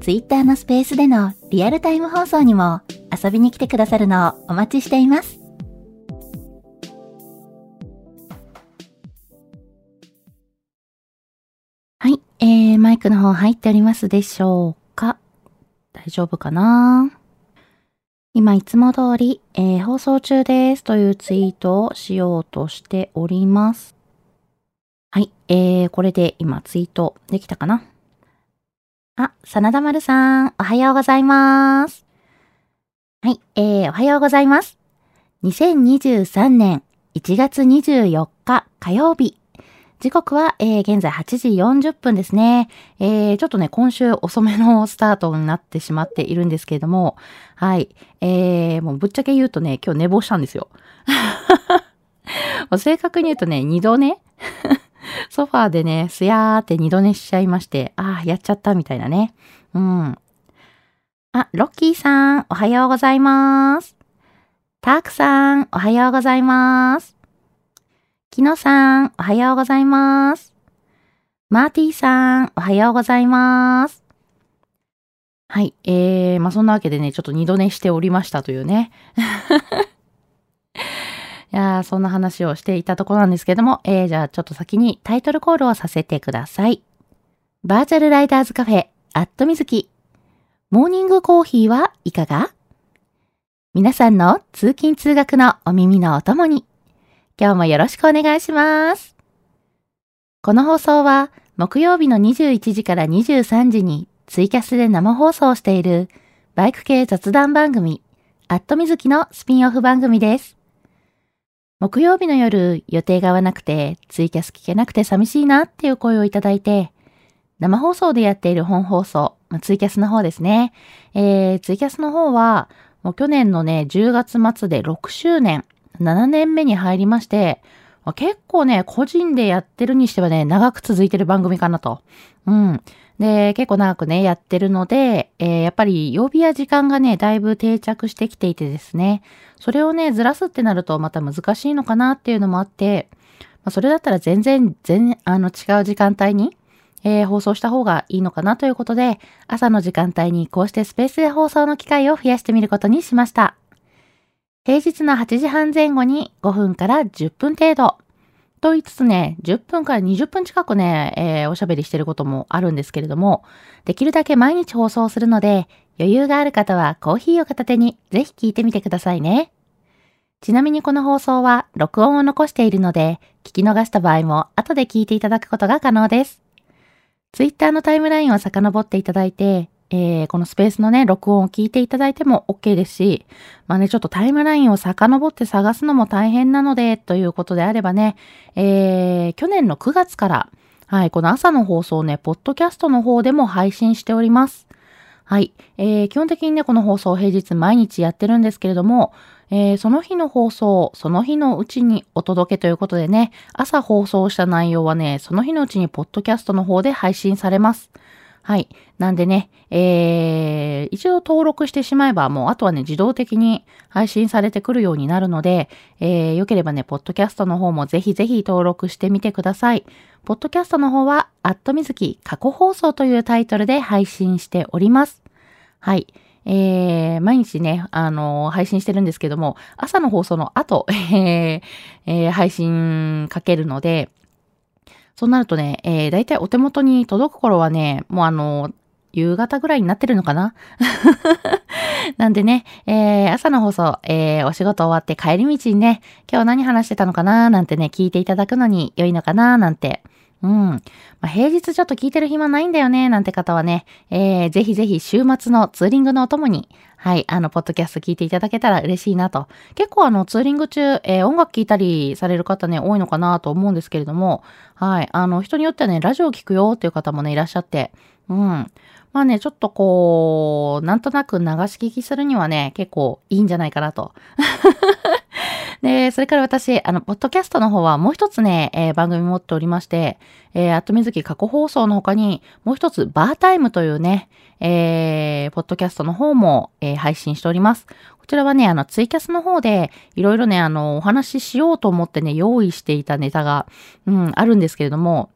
Twitter のスペースでのリアルタイム放送にも遊びに来てくださるのをお待ちしています。はい、えー、マイクの方入っておりますでしょうか？大丈夫かな？今いつも通り、えー、放送中ですというツイートをしようとしております。はい。えー、これで今ツイートできたかな？あ、真田丸さん、おはようございます。はい。えー、おはようございます。2023年1月24日火曜日。時刻は、えー、現在8時40分ですね。えー、ちょっとね、今週遅めのスタートになってしまっているんですけれども、はい。えー、もうぶっちゃけ言うとね、今日寝坊したんですよ。正確に言うとね、二度ね、ソファーでね、すやーって二度寝しちゃいまして、ああ、やっちゃったみたいなね。うん。あ、ロッキーさん、おはようございます。タークさん、おはようございます。キノさん、おはようございます。マーティーさん、おはようございます。はい。えー、まあ、そんなわけでね、ちょっと二度寝しておりましたというね。いやー、そんな話をしていたところなんですけども、えー、じゃあちょっと先にタイトルコールをさせてください。バーチャルライダーズカフェ、アットみずき。モーニングコーヒーはいかが？皆さんの通勤通学のお耳のお供に、今日もよろしくお願いします。この放送は、木曜日の21時から23時にツイキャスで生放送しているバイク系雑談番組、アットみずきのスピンオフ番組です。木曜日の夜予定が合わなくてツイキャス聞けなくて寂しいなっていう声をいただいて、生放送でやっている本放送、まあ、ツイキャスの方ですね。えー、ツイキャスの方は、もう去年のね、10月末で6周年、7年目に入りまして、結構ね、個人でやってるにしてはね、長く続いてる番組かなと。うん。で、結構長くね、やってるので、えー、やっぱり曜日や時間がね、だいぶ定着してきていてですね、それをね、ずらすってなるとまた難しいのかなっていうのもあって、まあ、それだったら全然、全、あの、違う時間帯に、えー、放送した方がいいのかなということで、朝の時間帯にこうしてスペースで放送の機会を増やしてみることにしました。平日の8時半前後に5分から10分程度、と言いつつね、10分から20分近くね、えー、おしゃべりしてることもあるんですけれども、できるだけ毎日放送するので、余裕がある方はコーヒーを片手にぜひ聞いてみてくださいね。ちなみにこの放送は録音を残しているので、聞き逃した場合も後で聞いていただくことが可能です。Twitter のタイムラインを遡っていただいて、えー、このスペースのね、録音を聞いていただいても OK ですし、まあね、ちょっとタイムラインを遡って探すのも大変なので、ということであればね、えー、去年の9月から、はい、この朝の放送をね、ポッドキャストの方でも配信しております。はい、えー、基本的にね、この放送を平日毎日やってるんですけれども、えー、その日の放送、その日のうちにお届けということでね、朝放送した内容はね、その日のうちにポッドキャストの方で配信されます。はい。なんでね、えー、一度登録してしまえば、もうあとはね、自動的に配信されてくるようになるので、えー、よければね、ポッドキャストの方もぜひぜひ登録してみてください。ポッドキャストの方は、アットみずき過去放送というタイトルで配信しております。はい。えー、毎日ね、あのー、配信してるんですけども、朝の放送の後、えーえー、配信かけるので、そうなるとね、えー、だいたいお手元に届く頃はね、もうあの、夕方ぐらいになってるのかな？なんでね、えー、朝の放送、えー、お仕事終わって帰り道にね、今日何話してたのかな？なんてね、聞いていただくのに良いのかな？なんて。うん。まあ、平日ちょっと聞いてる暇ないんだよね、なんて方はね、えー、ぜひぜひ週末のツーリングのお供に、はい、あの、ポッドキャスト聞いていただけたら嬉しいなと。結構あの、ツーリング中、えー、音楽聴いたりされる方ね、多いのかなと思うんですけれども、はい、あの、人によってはね、ラジオ聴くよっていう方もね、いらっしゃって、うん。まあね、ちょっとこう、なんとなく流し聞きするにはね、結構いいんじゃないかなと。で、それから私、あの、ポッドキャストの方はもう一つね、えー、番組持っておりまして、えー、アットミズキ過去放送の他に、もう一つ、バータイムというね、えー、ポッドキャストの方も、えー、配信しております。こちらはね、あの、ツイキャスの方で、いろいろね、あの、お話ししようと思ってね、用意していたネタが、うん、あるんですけれども、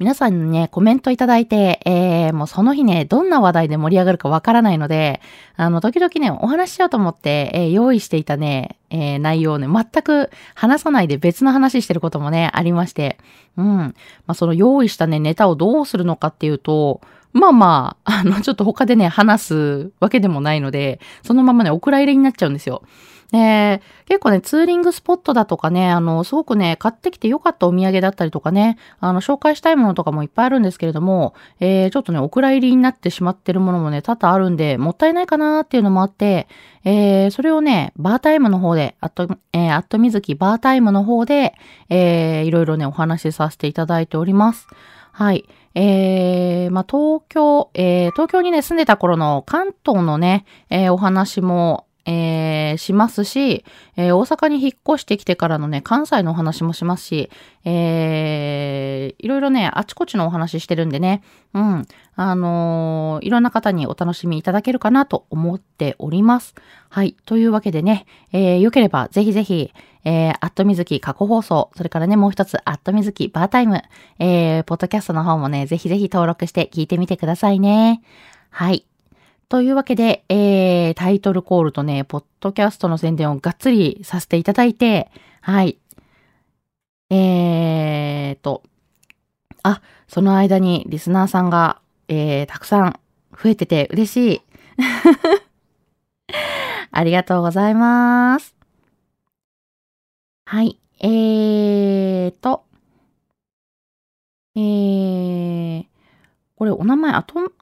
皆さんにね、コメントいただいて、えー、もうその日ね、どんな話題で盛り上がるかわからないので、あの、時々ね、お話ししようと思って、えー、用意していたね、えー、内容をね、全く話さないで別の話してることもね、ありまして、うん。まあ、その用意したね、ネタをどうするのかっていうと、まあまあ、あの、ちょっと他でね、話すわけでもないので、そのままね、お蔵入れになっちゃうんですよ。で、結構ね、ツーリングスポットだとかね、あの、すごくね、買ってきてよかったお土産だったりとかね、あの、紹介したいものとかもいっぱいあるんですけれども、えー、ちょっとね、お蔵入りになってしまってるものもね、多々あるんで、もったいないかなっていうのもあって、えー、それをね、バータイムの方で、あと、えー、アットみずきバータイムの方で、えー、いろいろね、お話しさせていただいております。はい。えー、まあ、東京、えー、東京にね、住んでた頃の関東のね、えー、お話も、えー、しますし、えー、大阪に引っ越してきてからのね、関西のお話もしますし、えー、いろいろね、あちこちのお話してるんでね、うん、あのー、いろんな方にお楽しみいただけるかなと思っております。はい。というわけでね、えー、よければぜひぜひ、えー、アットみずき過去放送、それからね、もう一つ、アットみずきバータイム、えー、ポッドキャストの方もね、ぜひぜひ登録して聞いてみてくださいね。はい。というわけで、えー、タイトルコールとね、ポッドキャストの宣伝をがっつりさせていただいて、はい。えーと、あ、その間にリスナーさんが、えー、たくさん増えてて嬉しい。ありがとうございます。はい。えーと、えー、これお名前、アト、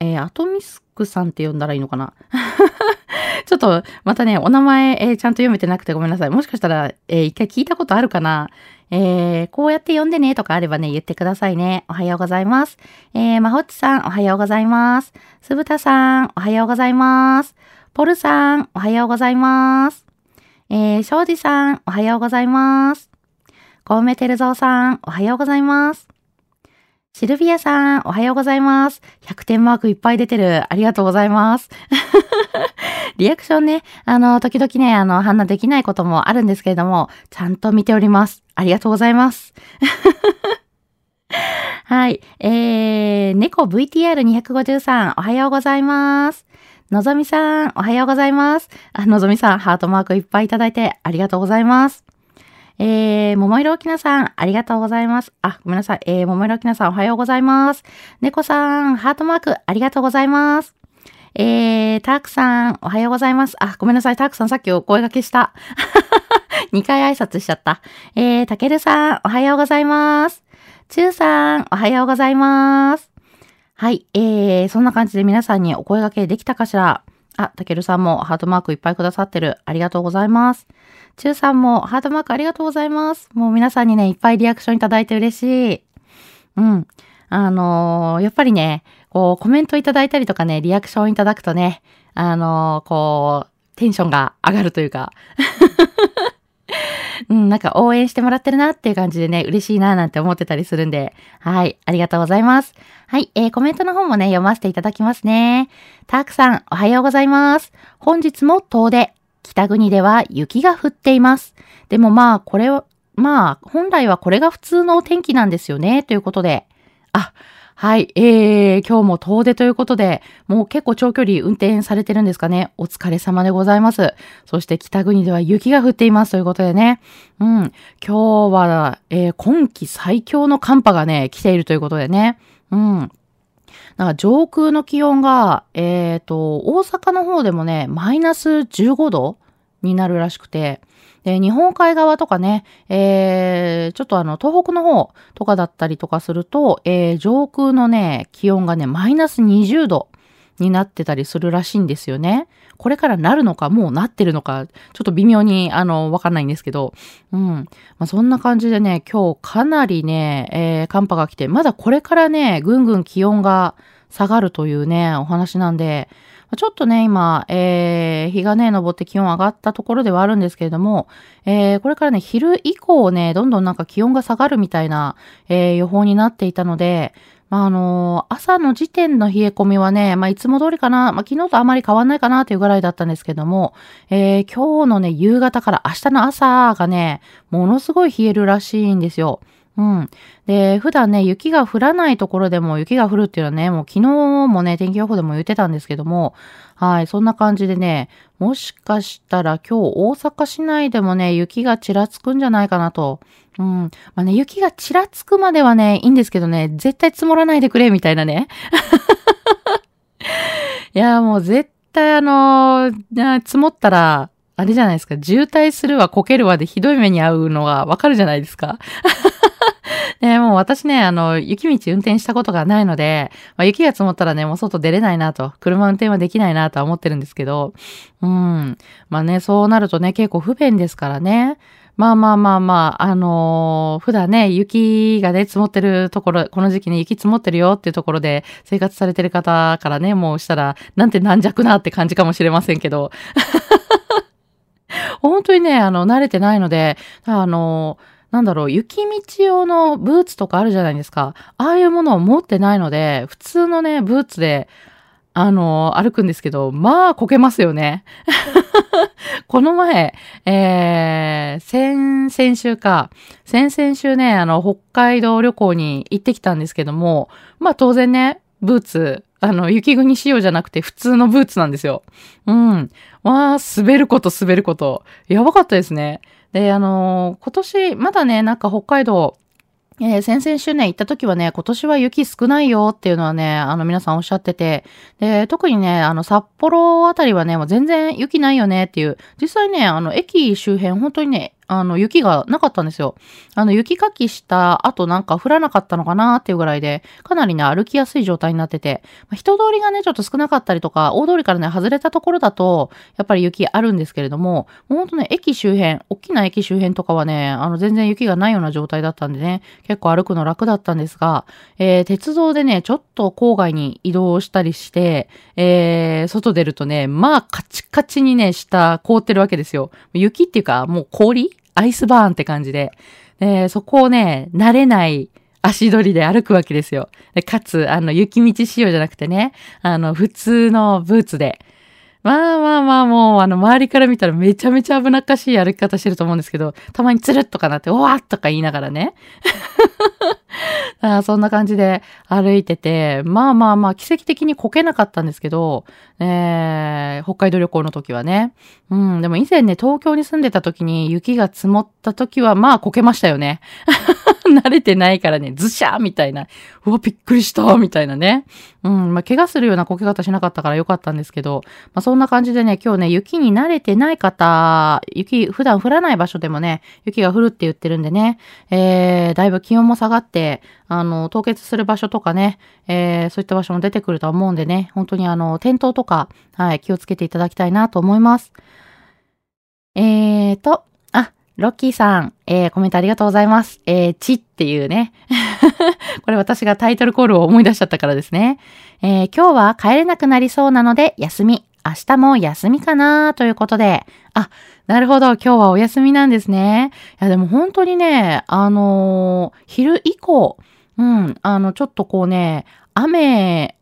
えー、アトミスクさんって呼んだらいいのかな？ちょっと、またね、お名前、えー、ちゃんと読めてなくてごめんなさい。もしかしたら、えー、一回聞いたことあるかな？えー、こうやって呼んでねとかあればね、言ってくださいね。おはようございます。えー、まほっちさん、おはようございます。すぶたさん、おはようございます。ポルさん、おはようございます。えー、庄司さん、おはようございます。コウメテルゾウさん、おはようございます。シルビアさん、おはようございます。100点マークいっぱい出てる。ありがとうございます。リアクションね、あの、時々ね、あの、反応できないこともあるんですけれども、ちゃんと見ております。ありがとうございます。はい。えー、猫 VTR253、おはようございます。のぞみさん、おはようございます。あ、のぞみさん、ハートマークいっぱいいただいてありがとうございます。えー、桃色沖縄さん、ありがとうございます。あ、ごめんなさい。えー、桃色沖縄さん、おはようございます。猫さん、ハートマーク、ありがとうございます。えー、タークさん、おはようございます。あ、ごめんなさい。タークさん、さっきお声掛けした。2回挨拶しちゃった。えー、たけるさん、おはようございます。ちゅうさん、おはようございます。はい、えー、そんな感じで皆さんにお声掛けできたかしらあ、たけるさんもハートマークいっぱいくださってる。ありがとうございます。ちゅうさんもハートマークありがとうございます。もう皆さんにね、いっぱいリアクションいただいて嬉しい。うん。あのー、やっぱりね、こう、コメントいただいたりとかね、リアクションいただくとね、あのー、こう、テンションが上がるというかうん、なんか応援してもらってるなっていう感じでね、嬉しいななんて思ってたりするんで、はい、ありがとうございます。はい、えー、コメントの方もね、読ませていただきますね。たくさん、おはようございます。本日も遠出。北国では雪が降っています。でもまあ、これを、まあ、本来はこれが普通の天気なんですよね、ということで。あ、はい、えー、今日も遠出ということで、もう結構長距離運転されてるんですかね。お疲れ様でございます。そして北国では雪が降っていますということでね。うん、今日は、えー、今季最強の寒波がね、来ているということでね。うん。なんか上空の気温が、えっ、と、大阪の方でもね、マイナス15度になるらしくて、で、日本海側とかね、えー、ちょっとあの、東北の方とかだったりとかすると、えー、上空のね、気温がね、マイナス20度になってたりするらしいんですよね。これからなるのか、もうなってるのか、ちょっと微妙に、あの、わかんないんですけど、うん。まあ、そんな感じでね、今日かなりね、えー、寒波が来て、まだこれからね、ぐんぐん気温が下がるというね、お話なんで、ちょっとね、今、えー、日がね、昇って気温上がったところではあるんですけれども、えー、これからね、昼以降ね、どんどんなんか気温が下がるみたいな、えー、予報になっていたので、まあ、あのー、朝の時点の冷え込みはね、まあ、いつも通りかな、まあ、昨日とあまり変わんないかなというぐらいだったんですけども、えー、今日のね、夕方から明日の朝がね、ものすごい冷えるらしいんですよ。うん。で、普段ね、雪が降らないところでも雪が降るっていうのはね、もう昨日もね、天気予報でも言ってたんですけども、はい、そんな感じでね、もしかしたら今日大阪市内でもね、雪がちらつくんじゃないかなと。うん。まあね、雪がちらつくまではね、いいんですけどね、絶対積もらないでくれ、みたいなね。いや、もう絶対あのー、積もったら、あれじゃないですか、渋滞するわ、こけるわでひどい目に遭うのがわかるじゃないですか。ね、もう私ね、あの、雪道運転したことがないので、まあ、雪が積もったらね、もう外出れないなと、車運転はできないなとは思ってるんですけど、うん。まあね、そうなるとね、結構不便ですからね。まあまあまあまあ、あのー、普段ね、雪がね、積もってるところ、この時期ね、雪積もってるよっていうところで生活されてる方からね、もうしたら、なんて軟弱なって感じかもしれませんけど。本当にね、あの、慣れてないので、あのーなんだろう、雪道用のブーツとかあるじゃないですか。ああいうものを持ってないので、普通のね、ブーツで、あの、歩くんですけど、まあ、こけますよね。この前、えー、先、先週か、先々週ね、あの、北海道旅行に行ってきたんですけども、まあ当然ね、ブーツ、あの、雪国仕様じゃなくて普通のブーツなんですよ。うん。わあ、滑ること滑ること。やばかったですね。で、あのー、今年、まだね、なんか北海道、えー、先々週ね、行った時はね、今年は雪少ないよっていうのはね、あの皆さんおっしゃってて、で、特にね、あの札幌あたりはね、もう全然雪ないよねっていう、実際ね、あの駅周辺本当にね、あの、雪がなかったんですよ。あの、雪かきした後なんか降らなかったのかなっていうぐらいで、かなりね、歩きやすい状態になってて、まあ、人通りがね、ちょっと少なかったりとか、大通りからね、外れたところだと、やっぱり雪あるんですけれども、もうほんとね、駅周辺、大きな駅周辺とかはね、あの、全然雪がないような状態だったんでね、結構歩くの楽だったんですが、えー、鉄道でね、ちょっと郊外に移動したりして、えー、外出るとね、まあ、カチカチにね、下凍ってるわけですよ。雪っていうか、もう氷アイスバーンって感じで、でそこをね、慣れない足取りで歩くわけですよ。でかつ、あの、雪道仕様じゃなくてね、あの、普通のブーツで。まあまあまあもう、あの、周りから見たらめちゃめちゃ危なっかしい歩き方してると思うんですけど、たまにつるっとかなって、おわっとか言いながらね。あそんな感じで歩いてて、まあまあまあ、奇跡的にこけなかったんですけど、えー、北海道旅行の時はね。うん、でも以前ね、東京に住んでた時に雪が積もった時は、まあこけましたよね。慣れてないからね、ズシャーみたいな、うわ、びっくりしたみたいなね。うん、まあ怪我するようなこけ方しなかったからよかったんですけど、まあそんな感じでね、今日ね、雪に慣れてない方、雪、普段降らない場所でもね、雪が降るって言ってるんでね、えー、だいぶ気温も下がって、あの、凍結する場所とかね、えー、そういった場所も出てくると思うんでね、本当にあの、転倒とか、はい、気をつけていただきたいなと思います。えーと、ロッキーさん、えー、コメントありがとうございます。えー、ちっていうね。これ私がタイトルコールを思い出しちゃったからですね。えー、今日は帰れなくなりそうなので休み。明日も休みかなということで。あ、なるほど。今日はお休みなんですね。いや、でも本当にね、あのー、昼以降、うん、あの、ちょっとこうね、雨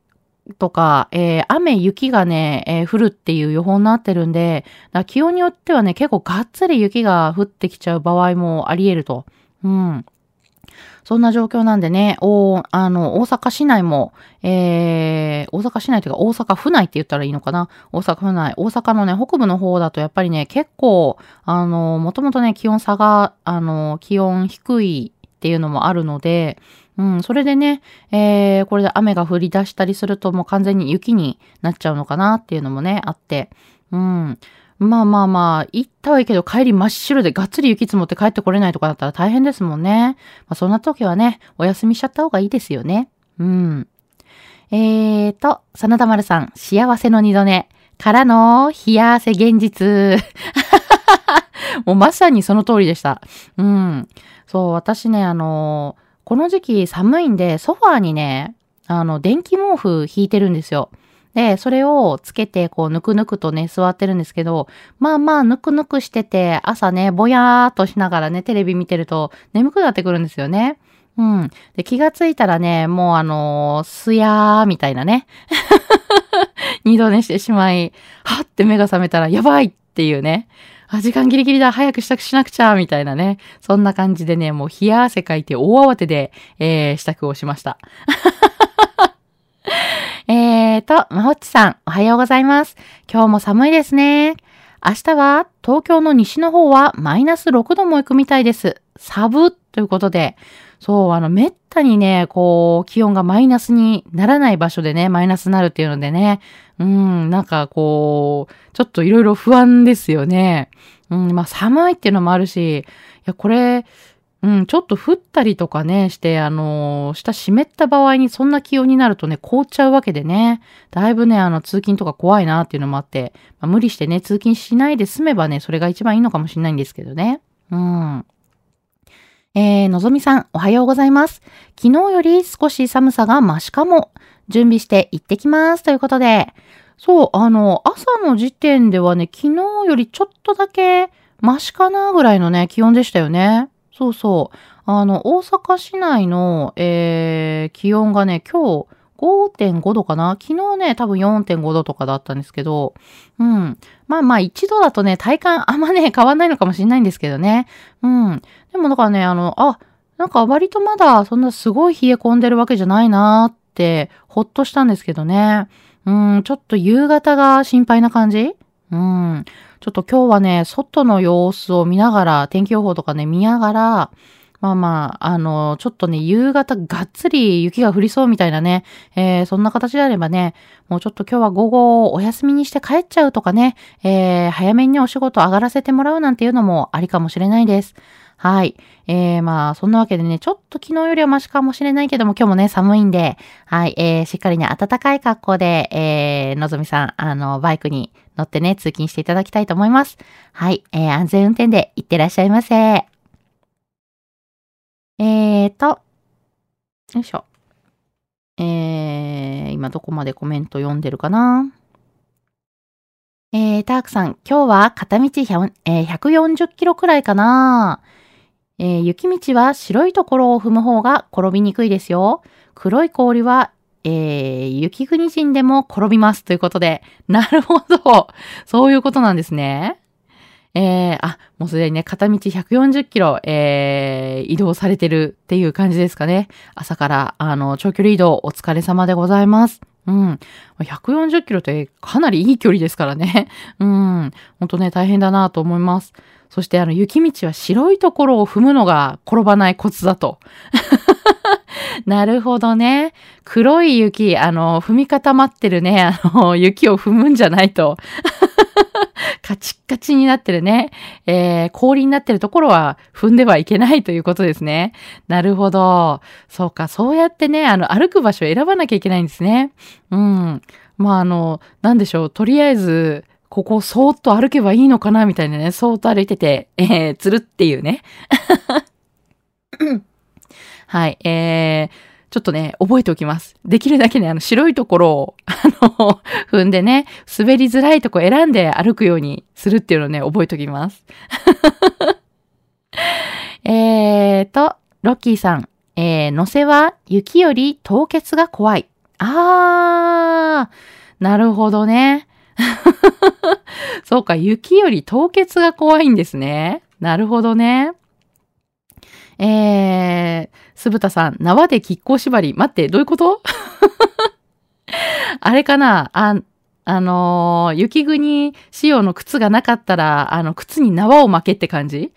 とか、えー、雨、雪がね、えー、降るっていう予報になってるんで、だ気温によってはね、結構がっつり雪が降ってきちゃう場合もあり得ると。うん。そんな状況なんでね、おあの、大阪市内も、えー、大阪市内というか大阪府内って言ったらいいのかな？大阪府内。大阪のね、北部の方だとやっぱりね、結構、あの、もともとね、気温差が、あの、気温低いっていうのもあるので、うん、それでね、えー、これで雨が降り出したりするともう完全に雪になっちゃうのかなっていうのもね、あって、うん。まあまあまあ、行ったはいいけど帰り真っ白でがっつり雪積もって帰ってこれないとかだったら大変ですもんね。まあそんな時はね、お休みしちゃった方がいいですよね。うん。えーと、真田丸さん、幸せの二度寝からの冷や汗現実。もうまさにその通りでした。うん。そう、私ね、あのこの時期寒いんで、ソファーにね、あの、電気毛布引いてるんですよ。で、それをつけて、こう、ぬくぬくとね、座ってるんですけど、まあまあ、ぬくぬくしてて、朝ね、ぼやーっとしながらね、テレビ見てると、眠くなってくるんですよね。うん。で、気がついたらね、もうあのー、すやーみたいなね。二度寝してしまい、はって目が覚めたら、やばいっていうね。あ、時間ギリギリだ、早く支度しなくちゃ、みたいなね。そんな感じでね、もう冷や汗かいて大慌てで、えー、支度をしました。えーと、まほっちさん、おはようございます。今日も寒いですね。明日は東京の西の方はマイナス6度も行くみたいです。サブということで、そう、あの、めったにね、こう、気温がマイナスにならない場所でね、マイナスになるっていうのでね、うん、なんかこう、ちょっといろいろ不安ですよね。うん、まあ寒いっていうのもあるし、いや、これ、うん、ちょっと降ったりとかね、して、あの下湿った場合にそんな気温になるとね、凍っちゃうわけでね、だいぶね、あの、通勤とか怖いなっていうのもあって、まあ、無理してね、通勤しないで済めばね、それが一番いいのかもしれないんですけどね。うん。えー、のぞみさん、おはようございます。昨日より少し寒さが増しかも。準備して行ってきます。ということで、そう、あの、朝の時点ではね、昨日よりちょっとだけマシかなぐらいのね、気温でしたよね。そうそう。あの、大阪市内の、えー、気温がね、今日5.5度かな？昨日ね、多分4.5度とかだったんですけど、うん。まあまあ1度だとね、体感あんまね、変わんないのかもしれないんですけどね。うん。でもだからね、あの、あ、なんか割とまだそんなすごい冷え込んでるわけじゃないなーって、ほっとしたんですけどね。うん、ちょっと夕方が心配な感じ？うん。ちょっと今日はね、外の様子を見ながら、天気予報とかね、見ながら、まあまあ、あの、ちょっとね、夕方がっつり雪が降りそうみたいなね、えー、そんな形であればね、もうちょっと今日は午後お休みにして帰っちゃうとかね、えー、早めにお仕事上がらせてもらうなんていうのもありかもしれないです。はい。えー、まあ、そんなわけでね、ちょっと昨日よりはマシかもしれないけども、今日もね、寒いんで、はい、えー、しっかりね、暖かい格好で、えー、のぞみさん、あの、バイクに乗ってね、通勤していただきたいと思います。はい。えー、安全運転で行ってらっしゃいませ。えーと、よいしょ。えー、今どこまでコメント読んでるかな？えー、タークさん、今日は片道100、えー、140キロくらいかなえー、雪道は白いところを踏む方が転びにくいですよ。黒い氷はえー、雪国人でも転びますということで、なるほど。そういうことなんですね。えー、あ、もうすでにね、片道140キロ、えー、移動されてるっていう感じですかね。朝から、あの、長距離移動お疲れ様でございます。うん。140キロってかなりいい距離ですからね。うん。ほんとね、大変だなと思います。そしてあの雪道は白いところを踏むのが転ばないコツだと。なるほどね。黒い雪、あの、踏み固まってるね、あの、雪を踏むんじゃないと。カチッカチになってるね、えー、氷になってるところは踏んではいけないということですね。なるほど。そうか、そうやってね、あの、歩く場所を選ばなきゃいけないんですね。うん。まあ、あの、なんでしょう。とりあえず、ここそーっと歩けばいいのかなみたいなね、そーっと歩いてて、えー、つるっていうね。はい、えー、ちょっとね、覚えておきます。できるだけね、あの、白いところを、あの、踏んでね、滑りづらいとこ選んで歩くようにするっていうのをね、覚えておきます。えーと、ロッキーさん、えー、のせは雪より凍結が怖い。あー、なるほどね。そうか、雪より凍結が怖いんですね。なるほどね。えー、すぶたさん、縄で亀甲縛り。待って、どういうこと？あれかな？あ、あのー、雪国仕様の靴がなかったら、あの、靴に縄を巻けって感じ？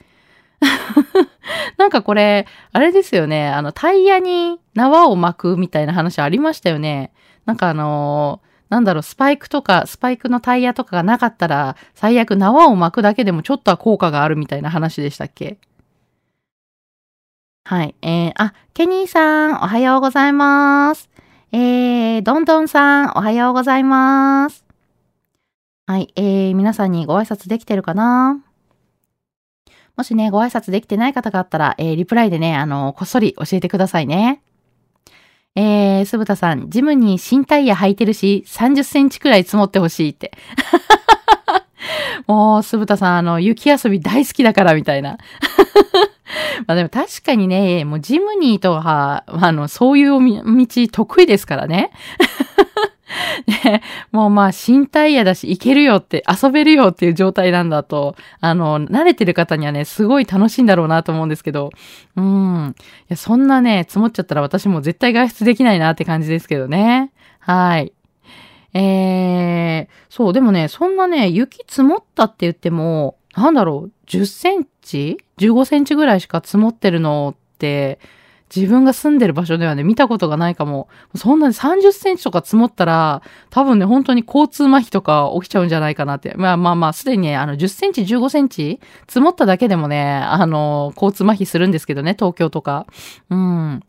なんかこれ、あれですよね。あの、タイヤに縄を巻くみたいな話ありましたよね。なんかあのーなんだろう、スパイクとか、スパイクのタイヤとかがなかったら、最悪縄を巻くだけでもちょっとは効果があるみたいな話でしたっけ？はい。えー、あ、ケニーさん、おはようございます。えー、どんどんさん、おはようございます。はい。えー、皆さんにご挨拶できてるかな？もしね、ご挨拶できてない方があったら、えー、リプライでね、あの、こっそり教えてくださいね。えー、すぶたさん、ジムに新タイヤ履いてるし、30センチくらい積もってほしいって。もう、すぶたさん、あの、雪遊び大好きだから、みたいな。まあでも確かにね、もうジムニーとか、あの、そういう道得意ですからね。ね、もうまあ、新タイヤだし、行けるよって、遊べるよっていう状態なんだと、あの、慣れてる方にはね、すごい楽しいんだろうなと思うんですけど、うん。いや、そんなね、積もっちゃったら私も絶対外出できないなって感じですけどね。はい。えー、そう、でもね、そんなね、雪積もったって言っても、なんだろう、10センチ ?15 センチぐらいしか積もってるのって、自分が住んでる場所ではね、見たことがないかも。そんなに30センチとか積もったら、多分ね、本当に交通麻痺とか起きちゃうんじゃないかなって。まあまあまあ、すでにね、あの、10センチ、15センチ積もっただけでもね、あの、交通麻痺するんですけどね、東京とか。うん。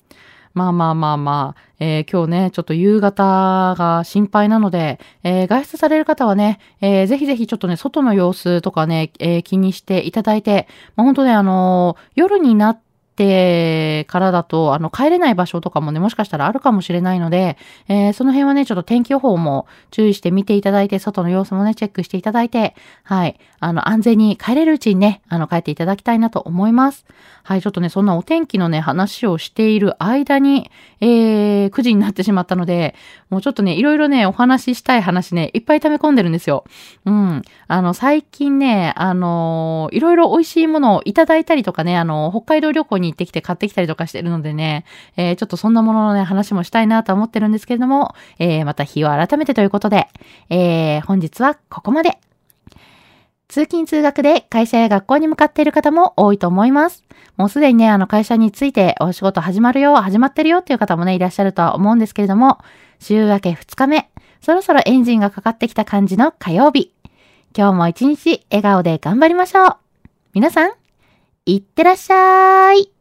まあまあまあまあ、えー、今日ね、ちょっと夕方が心配なので、えー、外出される方はね、えー、ぜひぜひちょっとね、外の様子とかね、え気にしていただいて、まあ、本当ね、あの夜になっててからだと、あの、帰れない場所とかもね、もしかしたらあるかもしれないので、えー、その辺はね、ちょっと天気予報も注意して見ていただいて、外の様子もね、チェックしていただいて、はい、あの、安全に帰れるうちにね、あの、帰っていただきたいなと思います。はい、ちょっとね、そんなお天気のね、話をしている間に、えー、9時になってしまったので、もうちょっとね、いろいろね、お話ししたい話ね、いっぱい溜め込んでるんですよ。うん。あの、最近ね、あのいろいろ美味しいものをいただいたりとかね、あの、北海道旅行にに行ってきて買ってきたりとかしてるのでね、えー、ちょっとそんなもののね、話もしたいなと思ってるんですけれども、えー、また日を改めてということで、えー、本日はここまで。通勤通学で会社や学校に向かっている方も多いと思います。もうすでにね、あの会社についてお仕事始まるよ、始まってるよっていう方もね、いらっしゃるとは思うんですけれども、週明け2日目、そろそろエンジンがかかってきた感じの火曜日。今日も一日笑顔で頑張りましょう。皆さん、いってらっしゃい。